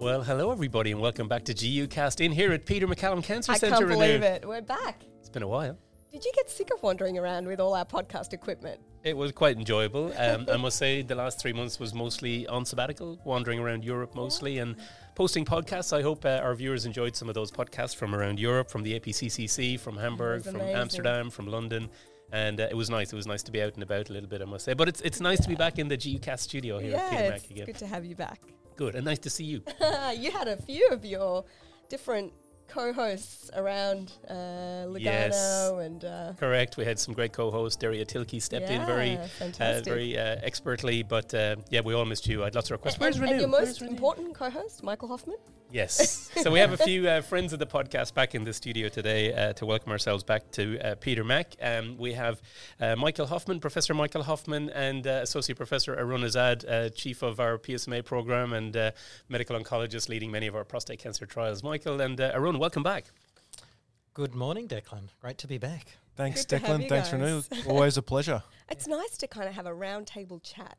Well, hello everybody, and welcome back to GU Cast in here at Peter MacCallum Cancer I Centre. can't believe it. We're back. It's been a while. Did you get sick of wandering around with all our podcast equipment? It was quite enjoyable. Um, I must say, the last three months was mostly on sabbatical, wandering around Europe mostly, and posting podcasts. I hope uh, our viewers enjoyed some of those podcasts from around Europe, from the APCCC, from Hamburg, from. Amsterdam, from London. And uh, it was nice. It was nice to be out and about a little bit, I must say. But it's it's nice to be back in the GU Cast studio here at Peter yeah, Mac it's again. good to have you back. Good, and nice to see you. you had a few of your different co-hosts around uh, Lugano Yes. and uh, Correct. We had some great co-hosts. Derya Tilki stepped in very uh, very uh, expertly. But uh, yeah, we all missed you. I had lots of requests. and, Where's and Renu? your Where's most Renu? important co-host, Michael Hofman. Yes. so we have a few uh, friends of the podcast back in the studio today uh, to welcome ourselves back to uh, Peter Mack. Um, we have uh, Michael Hofman, Professor Michael Hofman, and uh, Associate Professor Arun Azad, uh, Chief of our PSMA program and uh, medical oncologist leading many of our prostate cancer trials. Michael and uh, Arun, welcome back. Good morning, Declan. Great to be back. Thanks, Good Declan. Thanks, guys. Renu. Always a pleasure. It's nice to kind of have a roundtable chat.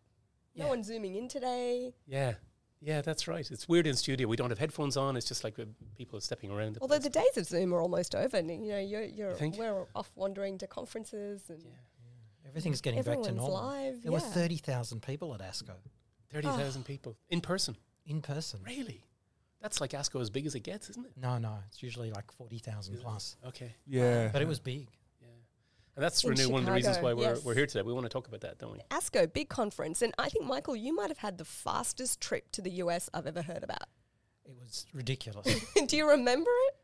No Yeah. one zooming in today. Yeah. Yeah, that's right. It's weird in studio. We don't have headphones on. It's just like uh, people stepping around. The Although place. the days of Zoom are almost over. And, you know, you're, you're think? we're off wandering to conferences and Everything's getting back to everyone's normal. live. There yeah. were 30,000 people at ASCO 30,000 people in person. in person. Really? That's like ASCO as big as it gets, isn't it? No, no, it's usually like 40,000 plus. Okay. Yeah. But it was big. Yeah. And that's In Renu, one of the reasons why we're, yes. we're here today. We want to talk about that, don't we? ASCO, big conference. And I think, Michael, you might have had the fastest trip to the US I've ever heard about. It was ridiculous. Do you remember it?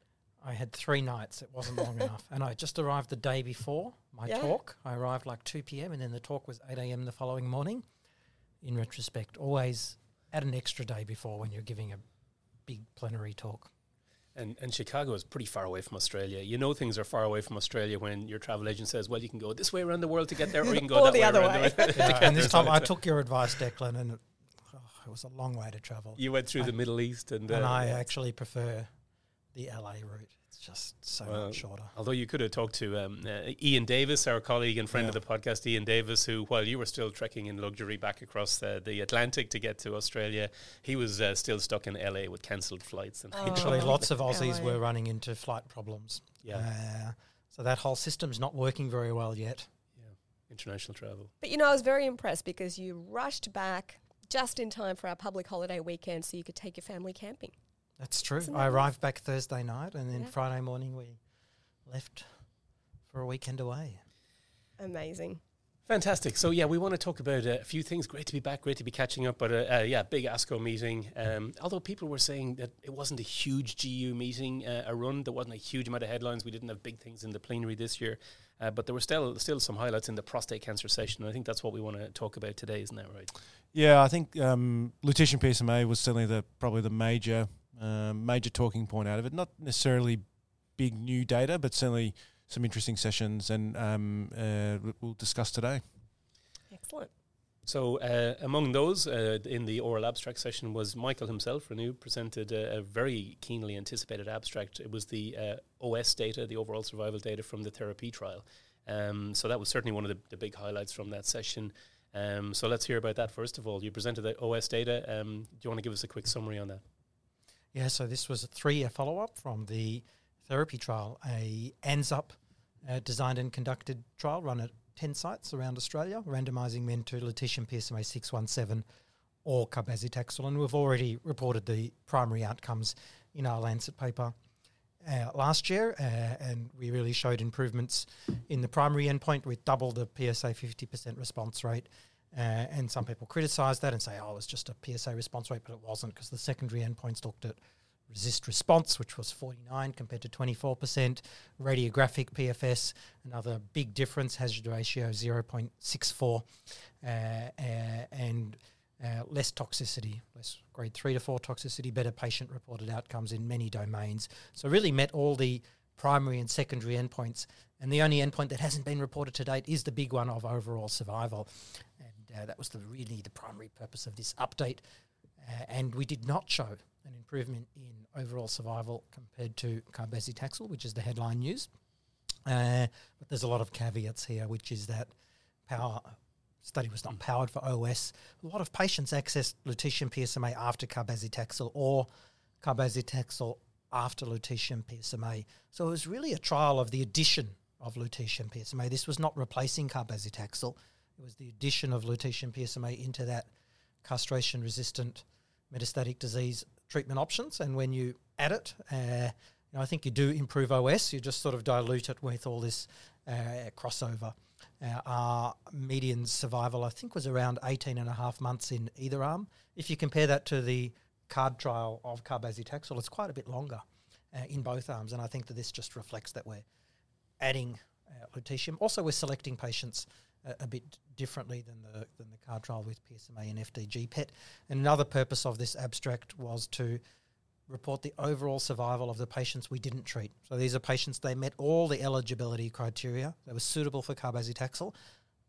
I had three nights. It wasn't long enough. And I just arrived the day before my Yeah. talk. I arrived like 2 p.m. and then the talk was 8 a.m. the following morning. In retrospect, always add an extra day before when you're giving a big plenary talk. And, and Chicago is pretty far away from Australia. You know things are far away from Australia when your travel agent says, well, you can go this way around the world to get there, or you can go Or that the way other around way. the world Yeah, and this time I took your advice, Declan, and oh, it was a long way to travel. You went through I- the Middle East. And, and uh, I yeah. actually prefer the LA route. It's just so Well, much shorter. Although you could have talked to um, uh, Ian Davis, our colleague and friend of the podcast, Ian Davis, who, while you were still trekking in luxury back across uh, the Atlantic to get to Australia, he was uh, still stuck in LA with cancelled flights. And Oh. Actually, lots of Aussies LA. were running into flight problems. yeah, Uh, so that whole system's not working very well yet. yeah, international travel. But, you know, I was very impressed because you rushed back just in time for our public holiday weekend so you could take your family camping. That's true. That I nice? arrived back Thursday night, and then Yeah. Friday morning we left for a weekend away. Amazing. Fantastic. So yeah, we want to talk about uh, a few things. Great to be back. Great to be catching up. But uh, uh, yeah, big ASCO meeting. Um, although people were saying that it wasn't a huge GU meeting, uh, Arun. There wasn't a huge amount of headlines. We didn't have big things in the plenary this year, uh, but there were still still some highlights in the prostate cancer session. And I think that's what we want to talk about today. Isn't that right? Yeah, I think um, lutetium PSMA was certainly the probably the major um, major talking point out of it. Not necessarily big new data, but certainly some interesting sessions, and um, uh, we'll discuss today. Excellent. So uh, among those uh, in the oral abstract session was Michael himself. Renu presented a, a very keenly anticipated abstract. It was the uh, OS data, the overall survival data from the TheraP trial. Um, so that was certainly one of the, the big highlights from that session. Um, so let's hear about that first of all. You presented the OS data. Um, do you want to give us a quick summary on that? Yeah, so this was a three-year follow-up from the TheraP trial, a ANZUP uh, designed and conducted trial run at 10 sites around Australia, randomising men to lutetium PSMA 617 or cabazitaxel. And we've already reported the primary outcomes in our Lancet paper uh, last year, uh, and we really showed improvements in the primary endpoint with double the PSA 50% response rate. Uh, and some people criticise that and say, oh, it's just a PSA response rate, but it wasn't because the secondary endpoints looked at RECIST response, which was 49 compared to 24%, radiographic PFS, another big difference, hazard ratio 0.64, uh, uh, and uh, less toxicity, less grade 3 to 4 toxicity, better patient reported outcomes in many domains. So, really met all the primary and secondary endpoints. And the only endpoint that hasn't been reported to date is the big one of overall survival. Uh, that was the really the primary purpose of this update. Uh, and we did not show an improvement in overall survival compared to cabazitaxel, which is the headline news. Uh, but there's a lot of caveats here, which is that power study was not powered for OS. A lot of patients accessed lutetium PSMA after cabazitaxel or cabazitaxel after lutetium PSMA. So it was really a trial of the addition of lutetium PSMA. This was not replacing cabazitaxel. It was the addition of lutetium PSMA into that castration resistant metastatic disease treatment options. And when you add it, uh, you know, I think you do improve OS. You just sort of dilute it with all this uh, crossover. Uh, our median survival, I think, was around 18 and a half months in either arm. If you compare that to the CARD trial of cabazitaxel, it's quite a bit longer uh, in both arms. And I think that this just reflects that we're adding uh, lutetium. Also, we're selecting patients a, a, bit differently than the than the CARD trial with PSMA and FDG PET. And another purpose of this abstract was to report the overall survival of the patients we didn't treat. So these are patients they met all the eligibility criteria. They were suitable for cabazitaxel,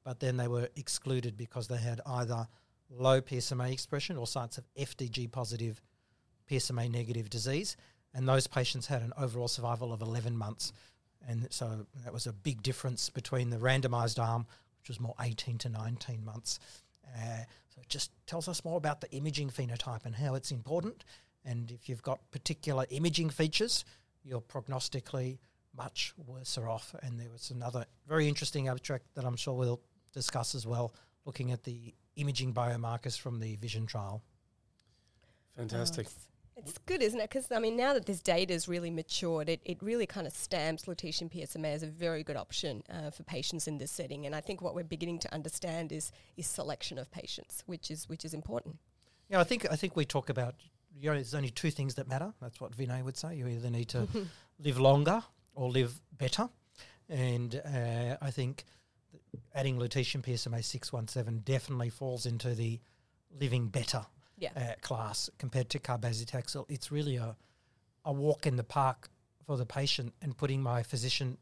but then they were excluded because they had either low PSMA expression or sites of FDG positive PSMA negative disease, and those patients had an overall survival of 11 months. And so that was a big difference between the randomized arm, which was more 18 to 19 months. Uh, so it just tells us more about the imaging phenotype and how it's important. And if you've got particular imaging features, you're prognostically much worse off. And there was another very interesting abstract that I'm sure we'll discuss as well, looking at the imaging biomarkers from the Vision trial. Fantastic. Oh, it's, good, isn't it? Because I mean, now that this data is really matured, it, it really kind of stamps lutetium PSMA as a very good option uh, for patients in this setting. And I think what we're beginning to understand is is selection of patients, which is which is important. Yeah, I think I think we talk about you know, there's only two things that matter. That's what Vinay would say. You either need to live longer or live better. And uh, I think adding lutetium PSMA 617 definitely falls into the living better yeah. uh, class compared to cabazitaxel. It's really a, a walk in the park for the patient and putting my physician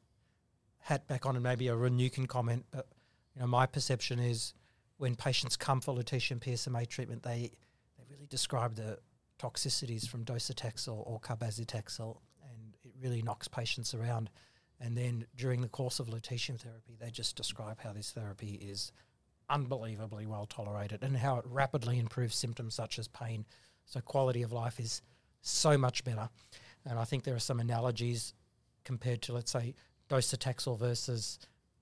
hat back on and maybe a Ron Newcomb comment. But you know, my perception is when patients come for lutetium PSMA treatment, they, they really describe the toxicities from docetaxel or cabazitaxel, and it really knocks patients around. And then during the course of lutetium therapy, they just describe how this therapy is unbelievably well tolerated and how it rapidly improves symptoms such as pain. So quality of life is so much better. And I think there are some analogies compared to, let's say, docetaxel versus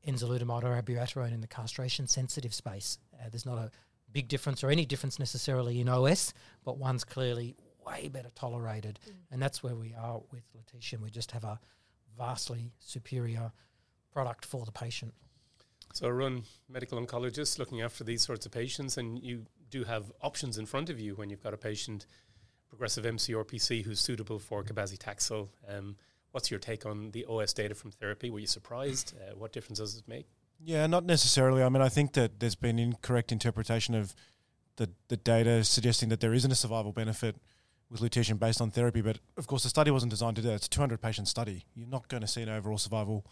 enzalutamide or abiraterone in the castration sensitive space. Uh, there's not a big difference or any difference necessarily in OS, but one's clearly way better tolerated. Mm. And that's where we are with lutetium. We just have a vastly superior product for the patient. So, Arun medical oncologists looking after these sorts of patients, and you do have options in front of you when you've got a patient, progressive MCRPC, who's suitable for cabazitaxel. Um, what's your take on the OS data from TheraP? Were you surprised? Uh, what difference does it make? Yeah, not necessarily. I mean, I think that there's been incorrect interpretation of the the data suggesting that there isn't a survival benefit with lutetium based on TheraP. But of course, the study wasn't designed to do that. It's a 200 patient study. You're not going to see an overall survival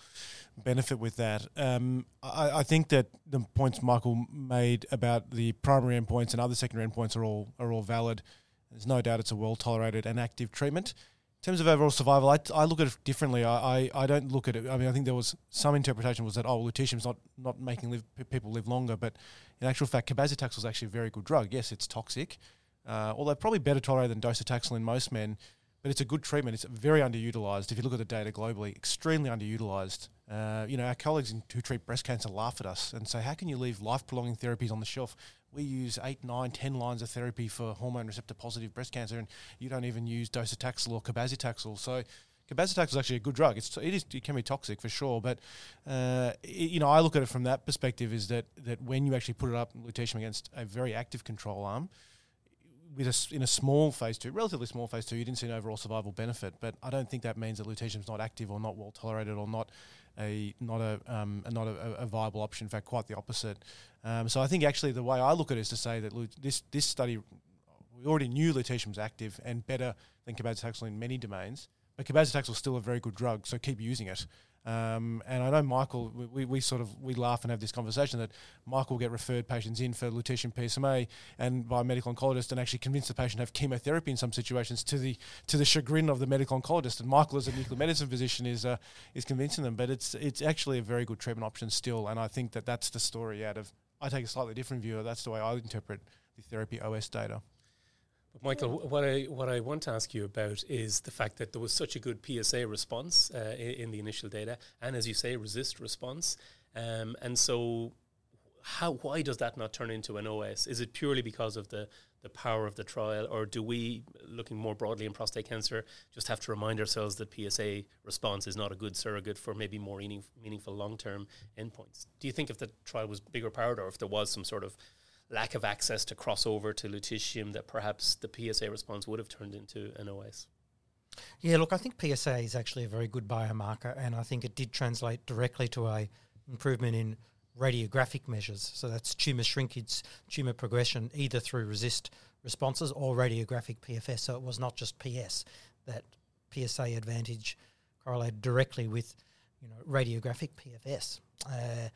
benefit with that. Um, I, I, think that the points Michael made about the primary endpoints and other secondary endpoints are all are all valid. There's no doubt it's a well tolerated and active treatment. In terms of overall survival, I, I look at it differently. I, I, I, don't look at it. I mean, I think there was some interpretation was that oh, lutetium's not not making live, people live longer, but in actual fact, cabazitaxel is actually a very good drug. Yes, it's toxic, uh, although probably better tolerated than docetaxel in most men. But it's a good treatment. It's very underutilized. If you look at the data globally, extremely underutilized. Uh, you know, our colleagues who treat breast cancer laugh at us and say, "How can you leave life-prolonging therapies on the shelf? We use eight, nine, ten lines of therapy for hormone receptor-positive breast cancer, and you don't even use docetaxel or cabazitaxel." So, cabazitaxel is actually a good drug. It's it is it can be toxic for sure, but uh, it, you know I look at it from that perspective is that that when you actually put it up lutetium against a very active control arm, with a, in a small phase two, relatively small phase two, you didn't see an overall survival benefit. But I don't think that means that lutetium is not active or not well tolerated or not a not a um, not a, a, viable option. In fact, quite the opposite. Um, so I think actually the way I look at it is to say that this this study we already knew lutetium was active and better than cabazitaxel in many domains. But cabazitaxel is still a very good drug, so keep using it. Um, and I know Michael, we, we sort of we laugh and have this conversation that Michael will get referred patients in for lutetium PSMA and by a medical oncologist and actually convince the patient to have chemotherapy in some situations to the to the chagrin of the medical oncologist. And Michael, as a nuclear medicine physician, is uh, is convincing them. But it's it's actually a very good treatment option still, and I think that that's the story out of I take a slightly different view. Of that's the way I interpret the TheraP OS data. But Michael, what I what I want to ask you about is the fact that there was such a good PSA response uh, in, in, the initial data, and as you say, RECIST response, um, and so how why does that not turn into an OS? Is it purely because of the the power of the trial, or do we, looking more broadly in prostate cancer, just have to remind ourselves that PSA response is not a good surrogate for maybe more meaning, meaningful long term endpoints? Do you think if the trial was bigger powered, or if there was some sort of lack of access to crossover to lutetium, that perhaps the PSA response would have turned into an OS? Yeah, look, I think PSA is actually a very good biomarker, and I think it did translate directly to a improvement in radiographic measures. So that's tumour shrinkage, tumour progression, either through RECIST responses or radiographic PFS. So it was not just PS. That PSA advantage correlated directly with you know radiographic PFS. Uh,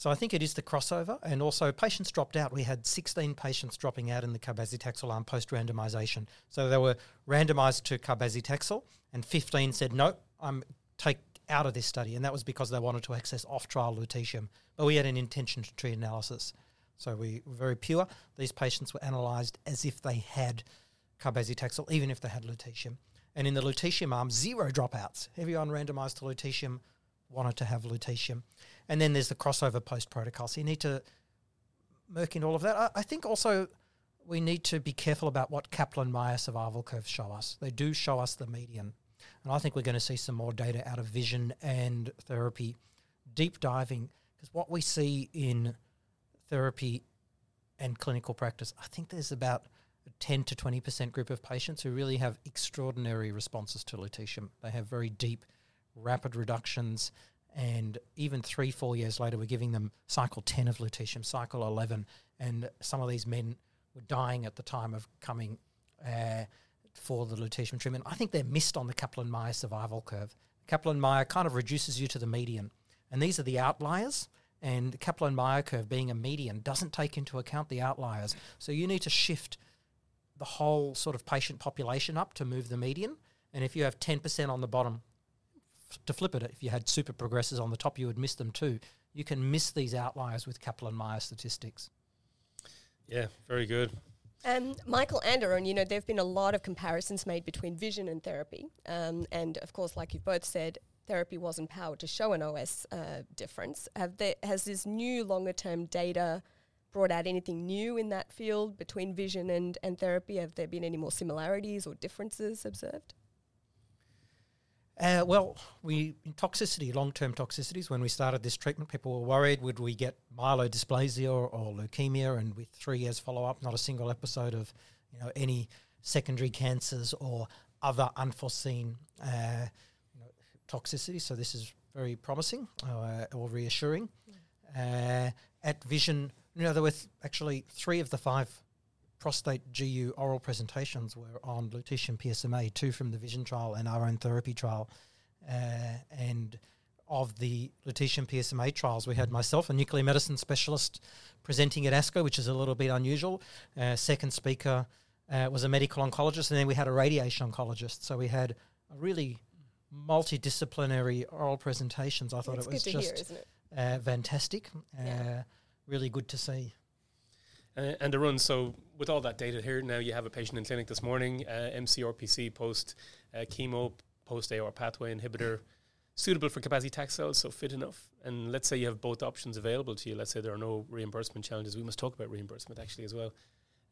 so I think it is the crossover, and also patients dropped out. We had 16 patients dropping out in the cabazitaxel arm post randomization. So they were randomized to cabazitaxel, and 15 said no, I'm take out of this study, and that was because they wanted to access off-trial lutetium. But we had an intention to treat analysis, so we were very pure. These patients were analysed as if they had cabazitaxel, even if they had lutetium. And in the lutetium arm, zero dropouts. Everyone randomised to lutetium wanted to have lutetium. And then there's the crossover post protocol. So you need to merc in all of that. I, I think also we need to be careful about what Kaplan Meier survival curves show us. They do show us the median. And I think we're going to see some more data out of vision and TheraP, deep diving, because what we see in therapy and clinical practice, I think there's about a 10 to 20% group of patients who really have extraordinary responses to lutetium. They have very deep, rapid reductions. And even three, four years later, we're giving them cycle 10 of lutetium, cycle 11. And some of these men were dying at the time of coming uh, for the lutetium treatment. I think they're missed on the Kaplan-Meier survival curve. Kaplan-Meier kind of reduces you to the median, and these are the outliers. And the Kaplan-Meier curve being a median doesn't take into account the outliers. So you need to shift the whole sort of patient population up to move the median. And if you have 10% on the bottom, to flip it, if you had super progressors on the top, you would miss them too. You can miss these outliers with Kaplan-Meier statistics. Yeah, very good. Um, Michael and Arun, you know, there have been a lot of comparisons made between vision and TheraP. Um, and of course, like you've both said, TheraP wasn't powered to show an OS uh, difference. Have there, has this new longer term data brought out anything new in that field between vision and, and TheraP? Have there been any more similarities or differences observed? Uh, well, we in toxicity, long-term toxicities. When we started this treatment, people were worried: would we get myelodysplasia or, or leukemia? And with three years follow-up, not a single episode of you know any secondary cancers or other unforeseen uh, you know, toxicity. So this is very promising uh, or reassuring. Uh, at Vision, you know, there were th- actually three of the five prostate GU oral presentations were on lutetium PSMA, two from the Vision trial and our own TheraP trial. Uh, and of the lutetium PSMA trials, we had myself, a nuclear medicine specialist, presenting at ASCO, which is a little bit unusual. Uh, second speaker uh, was a medical oncologist, and then we had a radiation oncologist. So we had a really multidisciplinary oral presentations. I thought it was just hear, it? fantastic. Yeah. Uh, really good to see. Uh, and run. so with all that data here, now you have a patient in clinic this morning, uh, MCRPC post uh, chemo, post AR pathway inhibitor, suitable for cabazitaxel, so fit enough. And let's say you have both options available to you. Let's say there are no reimbursement challenges. We must talk about reimbursement actually as well.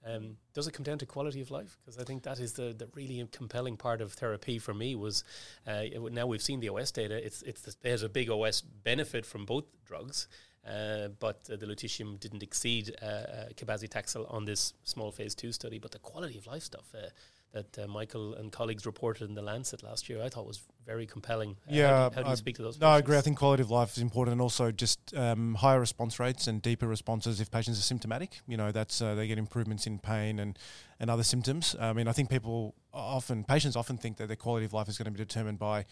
Um, does it come down to quality of life? Because I think that is the, the really compelling part of therapy for me. Was uh, now we've seen the OS data. It's it's the, there's a big OS benefit from both drugs, uh, but uh, the lutetium didn't exceed uh, uh, cabazitaxel on this small phase two study. But the quality of life stuff uh, that uh, Michael and colleagues reported in the Lancet last year, I thought was very compelling. yeah, how do, how do you speak to those? No, I agree. I think quality of life is important, and also just um, higher response rates and deeper responses if patients are symptomatic. You know, that's they get improvements in pain and and other symptoms. I mean, I think people often patients often think that their quality of life is going to be determined by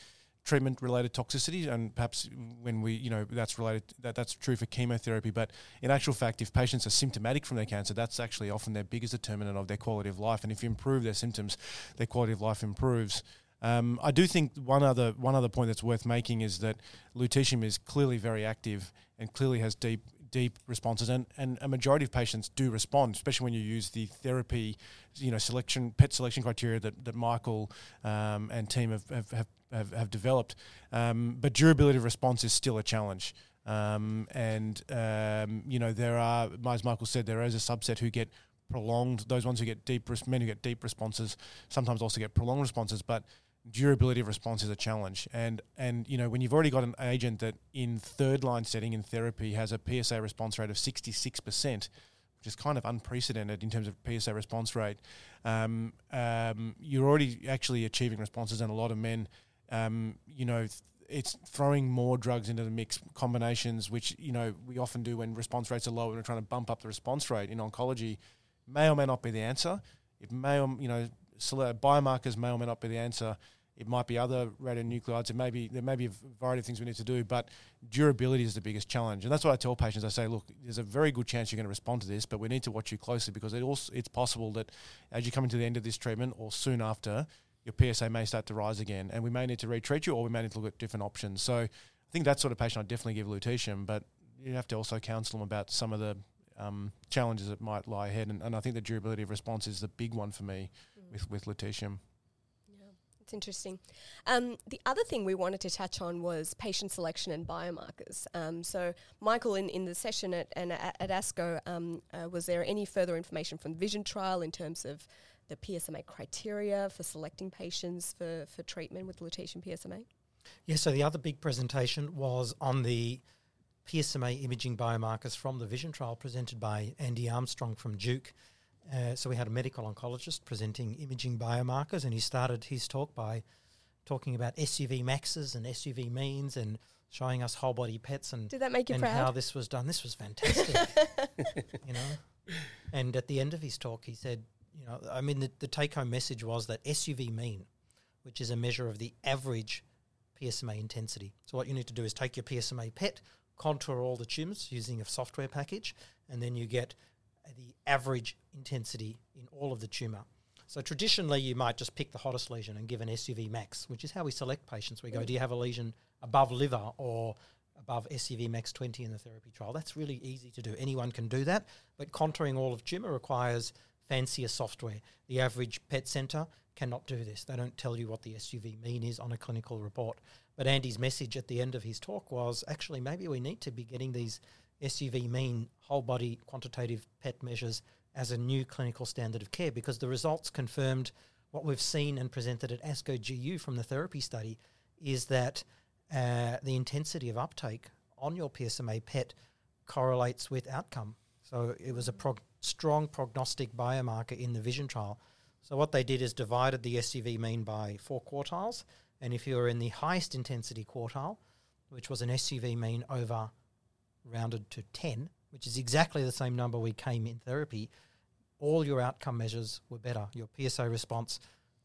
treatment related toxicity and perhaps when we you know that's related that that's true for chemotherapy but in actual fact if patients are symptomatic from their cancer that's actually often their biggest determinant of their quality of life and if you improve their symptoms their quality of life improves. Um, I do think one other one other point that's worth making is that lutetium is clearly very active and clearly has deep deep responses, and, and a majority of patients do respond, especially when you use the therapy, you know, selection PET selection criteria that, that Michael um, and team have have, have, have, have developed. Um, but durability of response is still a challenge. Um, and um, you know there are, as Michael said, there is a subset who get prolonged. Those ones who get deep, men who get deep responses, sometimes also get prolonged responses. But durability of response is a challenge. And and you know when you've already got an agent that in third line setting in therapy has a PSA response rate of sixty six percent, which is kind of unprecedented in terms of PSA response rate, um, um, you're already actually achieving responses in a lot of men. Um, you know. Th- it's throwing more drugs into the mix combinations, which you know we often do when response rates are low and we're trying to bump up the response rate in oncology, may or may not be the answer. It may or you know biomarkers may or may not be the answer. It might be other radionuclides. It may be there may be a variety of things we need to do, but durability is the biggest challenge, and that's what I tell patients. I say, look, there's a very good chance you're going to respond to this, but we need to watch you closely because it also it's possible that as you come into the end of this treatment or soon after, your PSA may start to rise again, and we may need to retreat you, or we may need to look at different options. So I think that sort of patient, I'd definitely give lutetium, but you have to also counsel them about some of the um, challenges that might lie ahead, and, and, I think the durability of response is the big one for me mm. with with lutetium. It's interesting. Um, the other thing we wanted to touch on was patient selection and biomarkers. Um, so, Michael, in, in the session at, and at, at ASCO, um, uh, was there any further information from the Vision trial in terms of the PSMA criteria for selecting patients for, for treatment with lutetium PSMA? Yeah, so the other big presentation was on the PSMA imaging biomarkers from the Vision trial presented by Andy Armstrong from Duke. Uh, so we had a medical oncologist presenting imaging biomarkers, and he started his talk by talking about SUV maxes and SUV means and showing us whole body PETs and did that make you and proud? how this was done. This was fantastic, you know. And at the end of his talk, he said, you know, I mean, the, the take home message was that SUV mean, which is a measure of the average PSMA intensity. So what you need to do is take your PSMA PET, contour all the tumours using a software package, and then you get the average intensity in all of the tumour. So traditionally, you might just pick the hottest lesion and give an SUV max, which is how we select patients. We go, do you have a lesion above liver or above SUV max 20 in the TheraP trial? That's really easy to do. Anyone can do that, but contouring all of tumour requires fancier software. The average pet centre cannot do this. They don't tell you what the SUV mean is on a clinical report. But Andy's message at the end of his talk was actually maybe we need to be getting these SUV mean whole body quantitative PET measures as a new clinical standard of care because the results confirmed what we've seen and presented at ASCO GU from the TheraP study is that uh, the intensity of uptake on your PSMA PET correlates with outcome. So it was a prog- strong prognostic biomarker in the vision trial. So what they did is divided the SUV mean by four quartiles, and if you were in the highest intensity quartile, which was an SUV mean over rounded to 10, which is exactly the same number we came in therapy, all your outcome measures were better. Your PSA response,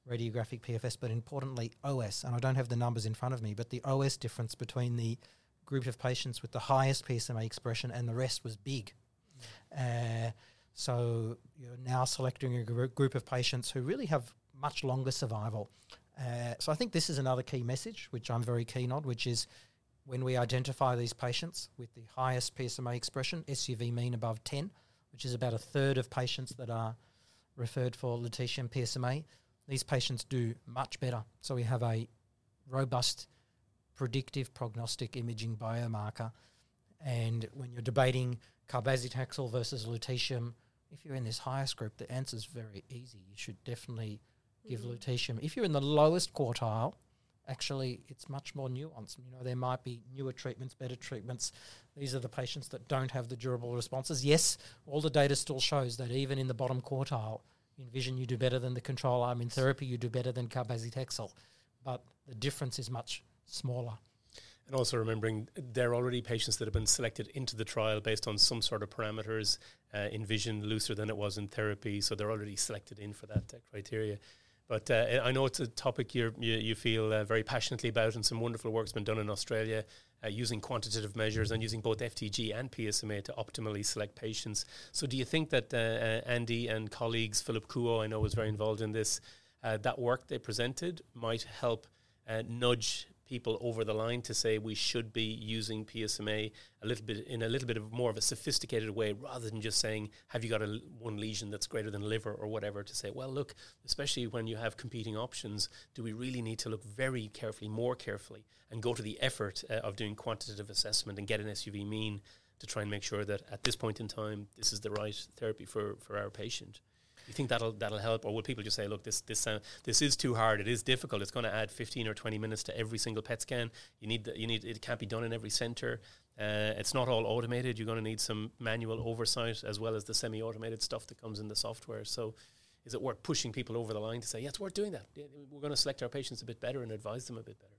radiographic PFS, but importantly OS. And I don't have the numbers in front of me, but the OS difference between the group of patients with the highest PSMA expression and the rest was big. Uh, so you're now selecting a group of patients who really have much longer survival. Uh, so I think this is another key message, which I'm very keen on, which is when we identify these patients with the highest PSMA expression, SUV mean above 10, which is about a third of patients that are referred for lutetium PSMA, these patients do much better. So we have a robust predictive prognostic imaging biomarker. And when you're debating cabazitaxel versus lutetium, if you're in this highest group, the answer is very easy. You should definitely give mm. lutetium. If you're in the lowest quartile, actually it's much more nuanced. You know, there might be newer treatments, better treatments. These are the patients that don't have the durable responses. Yes, all the data still shows that even in the bottom quartile, in vision you do better than the control arm. In therapy you do better than cabazitaxel, but the difference is much smaller. And also remembering there are already patients that have been selected into the trial based on some sort of parameters uh, in vision looser than it was in therapy, so they're already selected in for that uh, criteria. But uh, I know it's a topic you you feel uh, very passionately about, and some wonderful work's been done in Australia uh, using quantitative measures and using both FDG and PSMA to optimally select patients. So, do you think that uh, uh, Andy and colleagues, Philip Kuo, I know was very involved in this, uh, that work they presented might help nudge people over the line to say we should be using PSMA a little bit in a little bit of more of a sophisticated way rather than just saying have you got a one lesion that's greater than liver or whatever to say well look especially when you have competing options do we really need to look very carefully more carefully and go to the effort uh, of doing quantitative assessment and get an SUV mean to try and make sure that at this point in time this is the right therapy for for our patient you think that'll that'll help, or will people just say, "Look, this this this is too hard. It is difficult. It's going to add fifteen or twenty minutes to every single PET scan. You need the, you need it can't be done in every center. Uh, it's not all automated. You're going to need some manual oversight as well as the semi-automated stuff that comes in the software. So." Is it worth pushing people over the line to say, yeah, it's worth doing that? We're going to select our patients a bit better and advise them a bit better.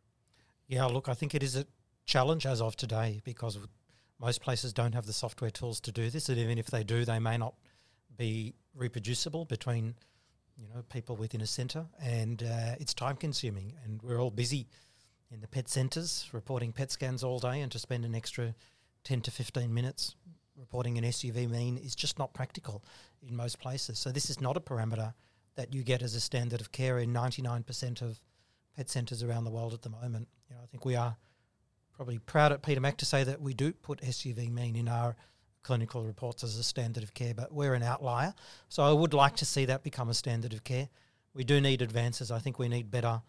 Yeah, look, I think it is a challenge as of today because most places don't have the software tools to do this, and even if they do, they may not be reproducible between you know people within a centre, and uh, it's time consuming, and we're all busy in the pet centres reporting PET scans all day, and to spend an extra ten to fifteen minutes reporting an SUV mean is just not practical in most places. So this is not a parameter that you get as a standard of care in ninety nine percent of pet centres around the world at the moment. You know, I think we are probably proud at Peter Mac to say that we do put SUV mean in our clinical reports as a standard of care, but we're an outlier. So I would like to see that become a standard of care. We do need advances. I think we need better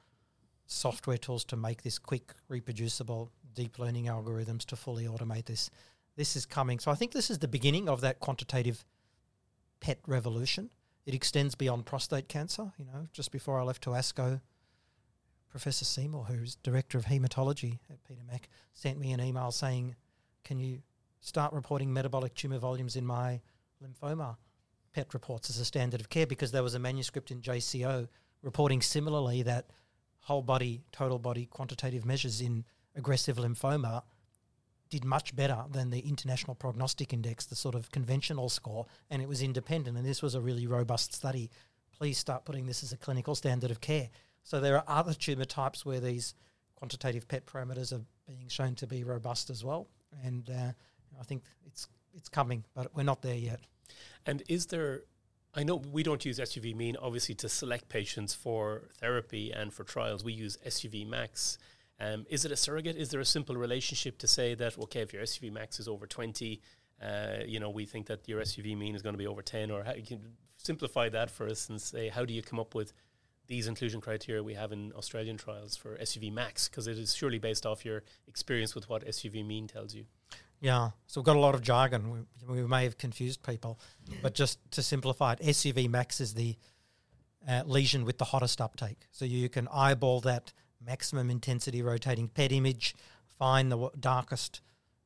software tools to make this quick, reproducible, deep learning algorithms to fully automate this. This is coming. So I think this is the beginning of that quantitative PET revolution. It extends beyond prostate cancer. You know, just before I left to ASCO, Professor Seymour, who's director of hematology at Peter Mac, sent me an email saying, "Can you start reporting metabolic tumor volumes in my lymphoma PET reports as a standard of care because there was a manuscript in JCO reporting similarly that whole body, total body quantitative measures in aggressive lymphoma did much better than the International Prognostic Index, the sort of conventional score, and it was independent. And this was a really robust study. Please start putting this as a clinical standard of care. So there are other tumour types where these quantitative PET parameters are being shown to be robust as well. And uh, I think it's it's coming, but we're not there yet. And is there? I know we don't use SUV mean obviously to select patients for therapy and for trials. We use SUV max. Um, is it a surrogate? Is there a simple relationship to say that okay, if your SUV max is over twenty, uh, you know, we think that your SUV mean is going to be over ten, or how, you can simplify that for us and say how do you come up with these inclusion criteria we have in Australian trials for SUV max because it is surely based off your experience with what SUV mean tells you. Yeah, so we've got a lot of jargon. We, we may have confused people, but just to simplify it, SUV max is the uh, lesion with the hottest uptake. So you can eyeball that maximum intensity rotating PET image, find the darkest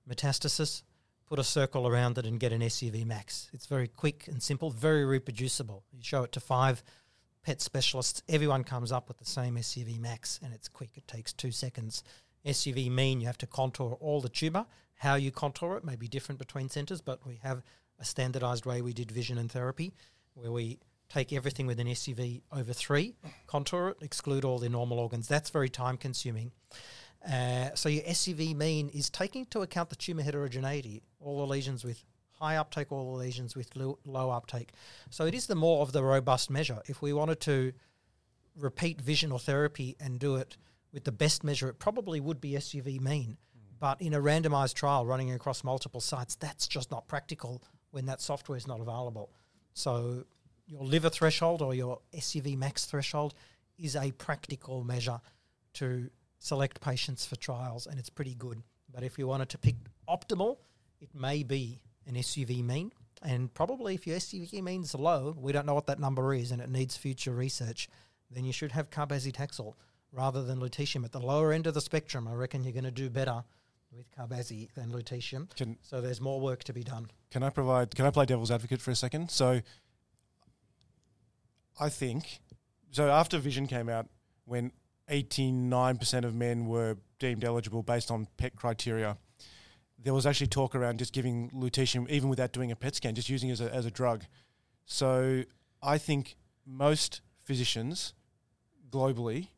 metastasis, put a circle around it, and get an SUV max. It's very quick and simple, very reproducible. You show it to five PET specialists, everyone comes up with the same SUV max, and it's quick. It takes two seconds. SUV mean you have to contour all the tumour how you contour it may be different between centres, but we have a standardised way we did vision and TheraP where we take everything with an SUV over three, contour it, exclude all the normal organs. That's very time consuming. Uh, so your SUV mean is taking into account the tumour heterogeneity, all the lesions with high uptake, all the lesions with low uptake. So it is the more of the robust measure. If we wanted to repeat vision or TheraP and do it with the best measure, it probably would be SUV mean. But in a randomized trial running across multiple sites, that's just not practical when that software is not available. So your liver threshold or your SUV max threshold is a practical measure to select patients for trials, and it's pretty good. But if you wanted to pick optimal, it may be an SUV mean. And probably if your SUV means low, we don't know what that number is, and it needs future research, then you should have cabazitaxel rather than lutetium. At the lower end of the spectrum, I reckon you're going to do better with Cabazi than lutetium. Can, so there's more work to be done. Can I provide? Can I play devil's advocate for a second? So I think so. After Vision came out, when 89% of men were deemed eligible based on PET criteria, there was actually talk around just giving lutetium even without doing a PET scan, just using it as a, as a drug. So I think most physicians globally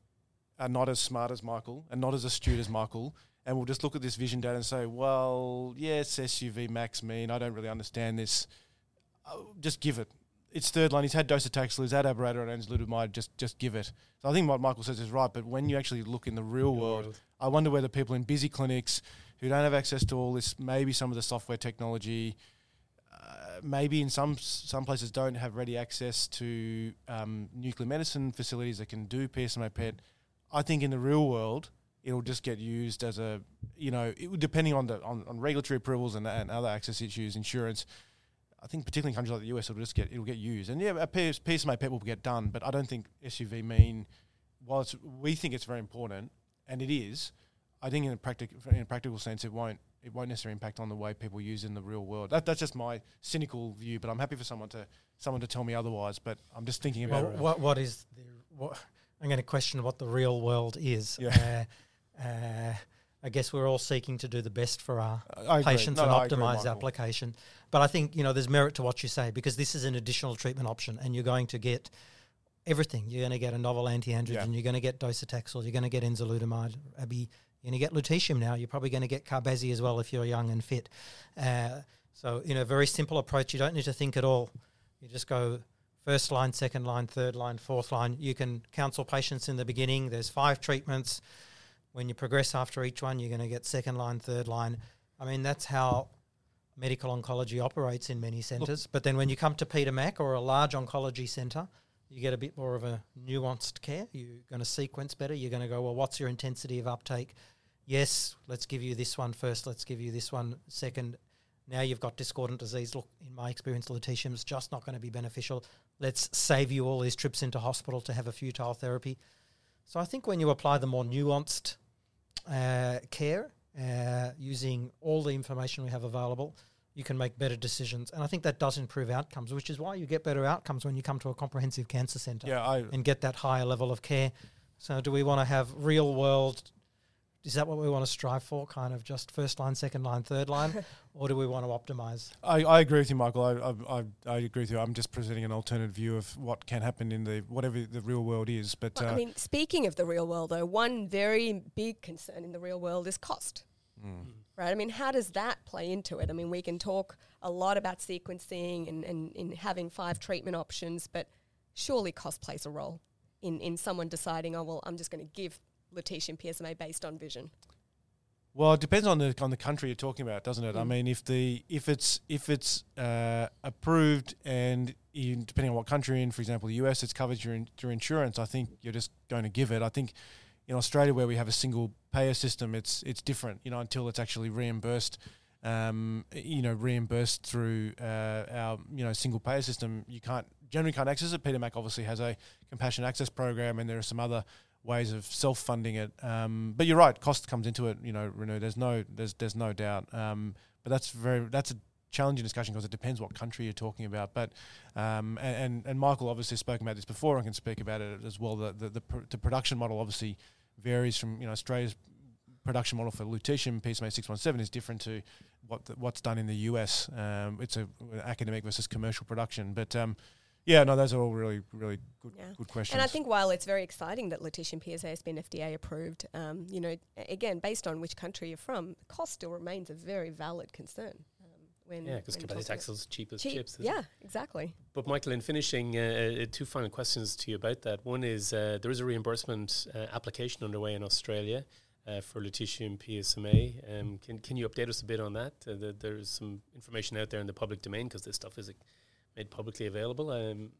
are not as smart as Michael and not as astute as Michael and we'll just look at this vision data and say, well, yes, SUV max mean. I don't really understand this. I'll just give it. it's third line. He's had docetaxel, he's had abiraterone and enzalutamide. Just just give it. So I think what Michael says is right. But when you actually look in the real world, I wonder whether people in busy clinics who don't have access to all this, maybe some of the software technology, uh, maybe in some some places don't have ready access to um, nuclear medicine facilities that can do PSMA PET. I think in the real world, it'll just get used as a you know it, depending on the on, on regulatory approvals and, and other access issues, insurance. I think particularly in countries like the US, it'll just get it'll get used, and yeah, a PSMA PET will get done, but I don't think SUV mean. While we think it's very important, and it is, I think in a practical in a practical sense, it won't it won't necessarily impact on the way people use it in the real world. That, that's just my cynical view, but I'm happy for someone to someone to tell me otherwise. But I'm just thinking about well, uh, what what is the what I'm going to question what the real world is. Yeah. Uh, uh, I guess we're all seeking to do the best for our I patients no, and no, optimize Michael. application. But I think you know there's merit to what you say because this is an additional treatment option, and you're going to get everything. You're going to get a novel anti-androgen. Yeah. You're going to get docetaxel. You're going to get enzalutamide. Abi, you're going to get lutetium now. You're probably going to get cabazi as well if you're young and fit. Uh, so you know, very simple approach. You don't need to think at all. You just go first line, second line, third line, fourth line. You can counsel patients in the beginning. There's five treatments. When you progress after each one, you're going to get second line, third line. I mean, that's how medical oncology operates in many centres. But then when you come to Peter Mac or a large oncology centre, you get a bit more of a nuanced care. You're going to sequence better. You're going to go, well, what's your intensity of uptake? Yes, let's give you this one first. Let's give you this one second. Now you've got discordant disease. Look, in my experience, lutetium's just not going to be beneficial. Let's save you all these trips into hospital to have a futile therapy. So I think when you apply the more nuanced uh, care uh, using all the information we have available, you can make better decisions. And I think that does improve outcomes, which is why you get better outcomes when you come to a comprehensive cancer centre Yeah, I and get that higher level of care. So, do we want to have real world? Is that what we want to strive for? Kind of just first line, second line, third line, or do we want to optimize? I, I agree with you, Michael. I, I, I, I agree with you. I'm just presenting an alternate view of what can happen in the whatever the real world is. But Well, uh, I mean, speaking of the real world, though, one very big concern in the real world is cost. mm. Right? I mean, how does that play into it? I mean, we can talk a lot about sequencing and, and, and having five treatment options, but surely cost plays a role in, in someone deciding, oh, well, I'm just going to give lutetium PSMA based on vision. Well, it depends on the on the country you're talking about, doesn't it? I Mm. mean, if the if it's if it's uh, approved and in, depending on what country you're in, for example, the US, it's covered through, through insurance. I think you're just going to give it. I think in Australia, where we have a single payer system, it's it's different. You know, until it's actually reimbursed. Um, you know, reimbursed through uh, our you know single payer system, you can't generally can't access it. Peter Mac obviously has a compassionate access program, and there are some other ways of self-funding it. Um, but you're right, cost comes into it. You know, Renu. There's no, there's, there's no doubt. Um, but that's very, that's a challenging discussion because it depends what country you're talking about. But um, and, and Michael obviously spoke about this before. and can speak about it as well. The the, the, pr- the production model obviously varies from you know Australia's production model for lutetium PSMA six one seven is different to what the, what's done in the US. Um, it's a academic versus commercial production, but. Um, yeah, no, those are all really, really good, Yeah. good questions. And I think while it's very exciting that lutetium PSA has been FDA approved, um, you know, again, based on which country you're from, cost still remains a very valid concern. Um, when Yeah, because when talking about- cabazitaxel's cheap as Cheap, chips. Yeah, it? exactly. But Michael, in finishing, uh, uh, two final questions to you about that. One is uh, there is a reimbursement uh, application underway in Australia uh, for lutetium PSMA. Um, can can you update us a bit on that? Uh, the, there's some information out there in the public domain because this stuff is uh, made publicly available. Um,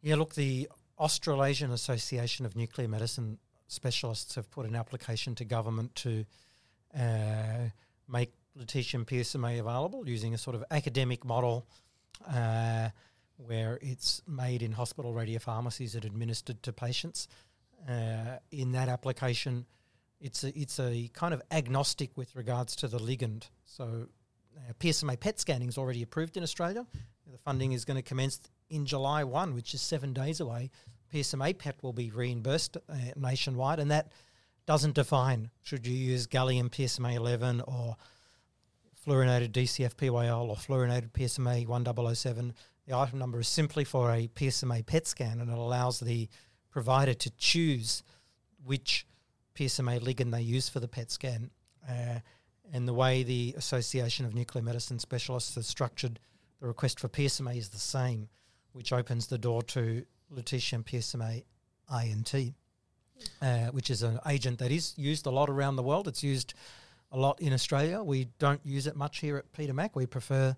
Yeah, look, the Australasian Association of Nuclear Medicine Specialists have put an application to government to uh, make lutetium PSMA available using a sort of academic model uh, where it's made in hospital radiopharmacies and administered to patients. Uh, in that application, it's a, it's a kind of agnostic with regards to the ligand. So PSMA PET scanning is already approved in Australia. The funding is going to commence in July 1, which is seven days away. PSMA PET will be reimbursed uh, nationwide, and that doesn't define should you use gallium PSMA 11 or fluorinated DCFPyL or fluorinated PSMA 1007. The item number is simply for a PSMA PET scan, and it allows the provider to choose which PSMA ligand they use for the PET scan. Uh, and the way the Association of Nuclear Medicine Specialists has structured the request for PSMA is the same. which opens the door to lutetium PSMA I&T, uh, which is an agent that is used a lot around the world. It's used a lot in Australia. We don't use it much here at Peter Mac. We prefer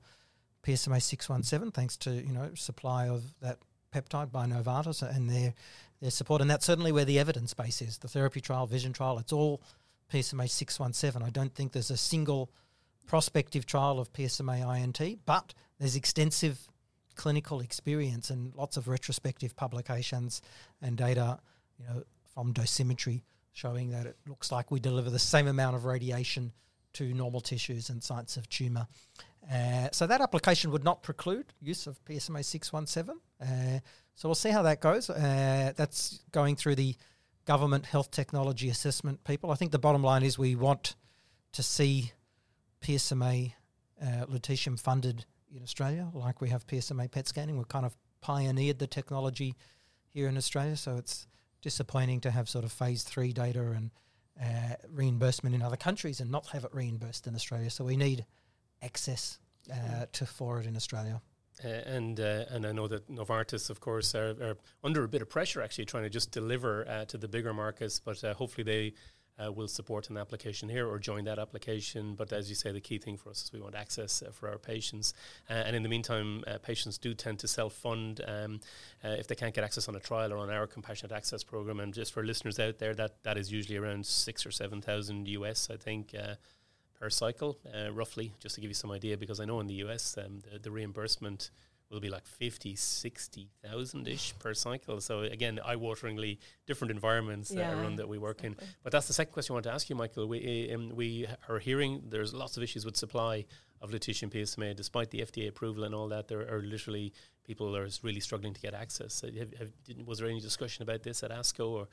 PSMA six one seven, thanks to you know supply of that peptide by Novartis and their their support. And that's certainly where the evidence base is. The TheraP trial, vision trial, it's all PSMA six one seven. I don't think there's a single prospective trial of PSMA I&T, but there's extensive clinical experience and lots of retrospective publications and data, you know, from dosimetry showing that it looks like we deliver the same amount of radiation to normal tissues and sites of tumour. Uh, so that application would not preclude use of PSMA 617. Uh, so we'll see how that goes. Uh, that's going through the government health technology assessment people. I think the bottom line is we want to see PSMA uh, lutetium funded in Australia, like we have PSMA PET scanning. We've kind of pioneered the technology here in Australia, so it's disappointing to have sort of phase three data and uh, reimbursement in other countries and not have it reimbursed in Australia. So we need access uh, to for it in Australia. Uh, and uh, and I know that Novartis, of course, are, are, under a bit of pressure actually trying to just deliver uh, to the bigger markets, but uh, hopefully they uh, will support an application here or join that application. But as you say, the key thing for us is we want access uh, for our patients. And in the meantime, patients do tend to self fund um, if they can't get access on a trial or on our compassionate access program. And just for listeners out there, that, that is usually around six or 7,000 US, I think. Uh, per cycle, roughly, just to give you some idea, because I know in the US um, the, the reimbursement will be like 50, 60,000 ish per cycle. So again, eye-wateringly different environments yeah, uh, around that we work exactly. in. But that's the second question I want to ask you, Michael. We um, we are hearing there's lots of issues with supply of lutetium PSMA, despite the FDA approval and all that. There are literally people are really struggling to get access. Have, have, was there any discussion about this at ASCO or?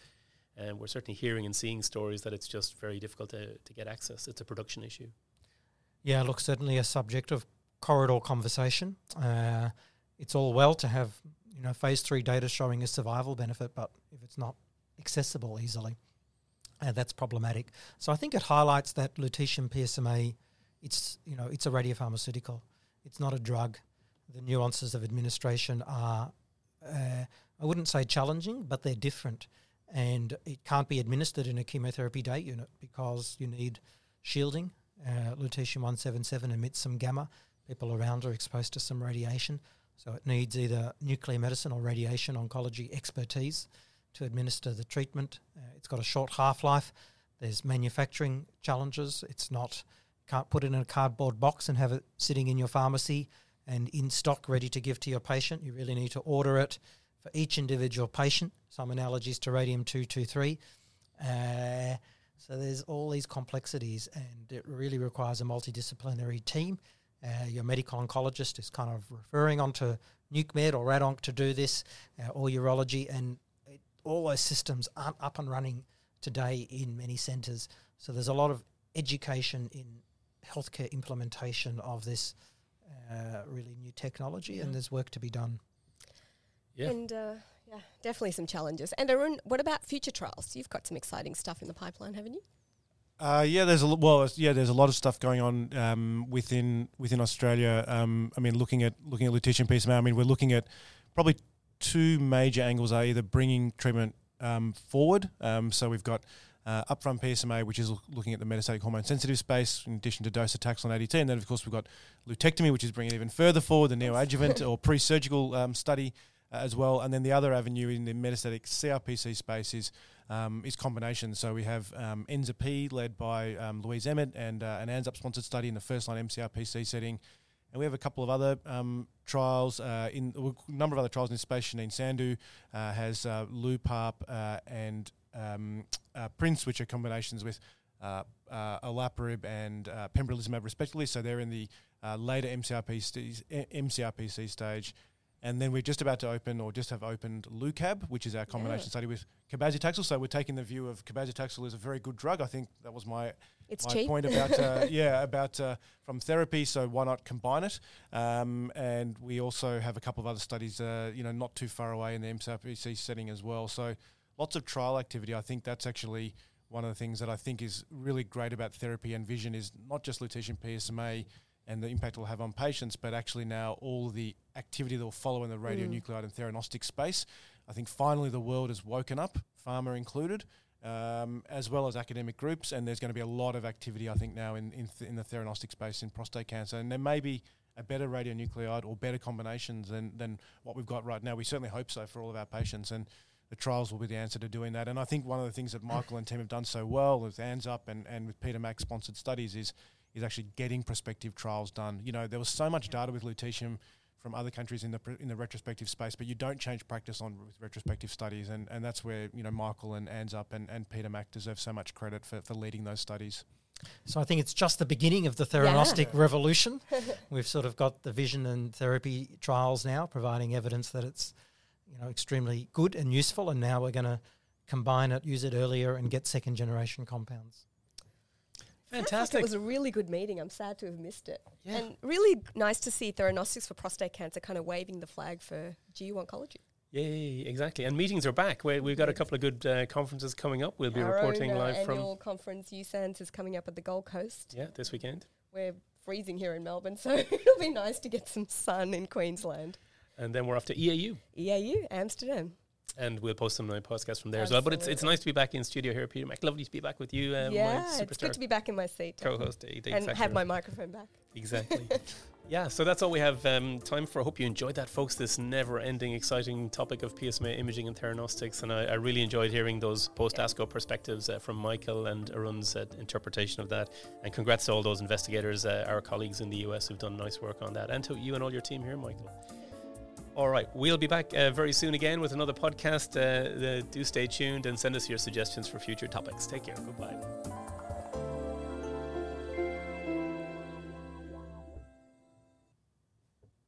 And we're certainly hearing and seeing stories that it's just very difficult to, to get access. It's a production issue. Yeah, look, certainly a subject of corridor conversation. Uh, it's all well to have you know phase three data showing a survival benefit, but if it's not accessible easily, uh, that's problematic. So I think it highlights that lutetium PSMA, it's you know it's a radiopharmaceutical, it's not a drug. The nuances of administration are, uh, I wouldn't say challenging, but they're different, and it can't be administered in a chemotherapy day unit because you need shielding. Uh, lutetium 177 emits some gamma. People around are exposed to some radiation. So it needs either nuclear medicine or radiation oncology expertise to administer the treatment. Uh, it's got a short half life. There's manufacturing challenges. It's not can't put it in a cardboard box and have it sitting in your pharmacy and in stock ready to give to your patient. You really need to order it for each individual patient. Some analogies to radium two two three. Uh, so there's all these complexities, and it really requires a multidisciplinary team. Uh, your medical oncologist is kind of referring on to NucMed or RadOnc to do this, uh, or urology, and it, all those systems aren't up and running today in many centres. So there's a lot of education in healthcare implementation of this uh, really new technology, and there's work to be done. Yeah. And uh, yeah, definitely some challenges. And Arun, what about future trials? You've got some exciting stuff in the pipeline, haven't you? Uh, yeah, there's a well, yeah, there's a lot of stuff going on um, within within Australia. Um, I mean, looking at looking at lutetium PSMA. I mean, we're looking at probably two major angles are either bringing treatment um, forward. Um, so we've got uh, upfront PSMA, which is looking at the metastatic hormone sensitive space, in addition to dose docetaxel and ADT, and then of course we've got lutectomy, which is bringing it even further forward, the neoadjuvant or pre-surgical um, study uh, as well. And then the other avenue in the metastatic CRPC space is um, is combinations. So we have um, ENZA-P led by um, Louise Emmett and uh, an ANZUP sponsored study in the first line MCRPC setting. And we have a couple of other um, trials uh, in a number of other trials in this space. Shahneen Sandhu uh, has uh, LuPARP uh, and um, uh, Prince, which are combinations with uh, uh, olaparib and pembrolizumab, respectively. So they're in the later MCRP st- MCRPC stage. And then we're just about to open, or just have opened, LuCab, which is our combination yeah. study with cabazitaxel. So we're taking the view of cabazitaxel is a very good drug. I think that was my it's my cheap. point about uh, yeah about uh, from TheraP. So why not combine it? Um, and we also have a couple of other studies, uh, you know, not too far away in the MCRPC setting as well. So lots of trial activity. I think that's actually one of the things that I think is really great about TheraP and vision is not just lutetium PSMA and the impact it will have on patients, but actually now all the activity that will follow in the radionuclide and theranostic space. I think finally the world has woken up, pharma included, um, as well as academic groups, and there's going to be a lot of activity, I think, now in in, th- in the theranostic space in prostate cancer, and there may be a better radionuclide or better combinations than than what we've got right now. We certainly hope so for all of our patients, and the trials will be the answer to doing that. And I think one of the things that Michael and team have done so well with ANZUP and, and with Peter Mac sponsored studies is is actually getting prospective trials done. You know, there was so much data with lutetium from other countries in the in the retrospective space, but you don't change practice on with retrospective studies, and, and that's where you know Michael and ANZUP and, and Peter Mac deserve so much credit for, for leading those studies. So I think it's just the beginning of the theranostic yeah. revolution. We've sort of got the vision and TheraP trials now, providing evidence that it's you know extremely good and useful, and now we're going to combine it, use it earlier, and get second generation compounds. Fantastic. Like it was a really good meeting. I'm sad to have missed it. Yeah. And really nice to see Theranostics for prostate cancer kind of waving the flag for GU oncology. Yeah, exactly. And meetings are back. we have got a couple of good uh, conferences coming up. We'll be Our reporting own, uh, live from. annual conference USANZ is coming up at the Gold Coast. Yeah, this weekend. We're freezing here in Melbourne, so it'll be nice to get some sun in Queensland. And then we're off to EAU. EAU, Amsterdam and we'll post some of my podcasts from there Absolutely. as well. But it's it's nice to be back in studio here, Peter Mac. Lovely to be back with you. Uh, yeah, it's good to be back in my seat. Co-host, and exactly have my microphone back. Exactly. yeah, so that's all we have um, time for. I hope you enjoyed that, folks. This never-ending, exciting topic of PSMA imaging and theranostics, and I, I really enjoyed hearing those post-ASCO perspectives uh, from Michael and Arun's uh, interpretation of that. And congrats to all those investigators, uh, our colleagues in the US, who've done nice work on that, and to you and all your team here, Michael. All right, we'll be back uh, very soon again with another podcast. Uh, do stay tuned and send us your suggestions for future topics. Take care. Goodbye.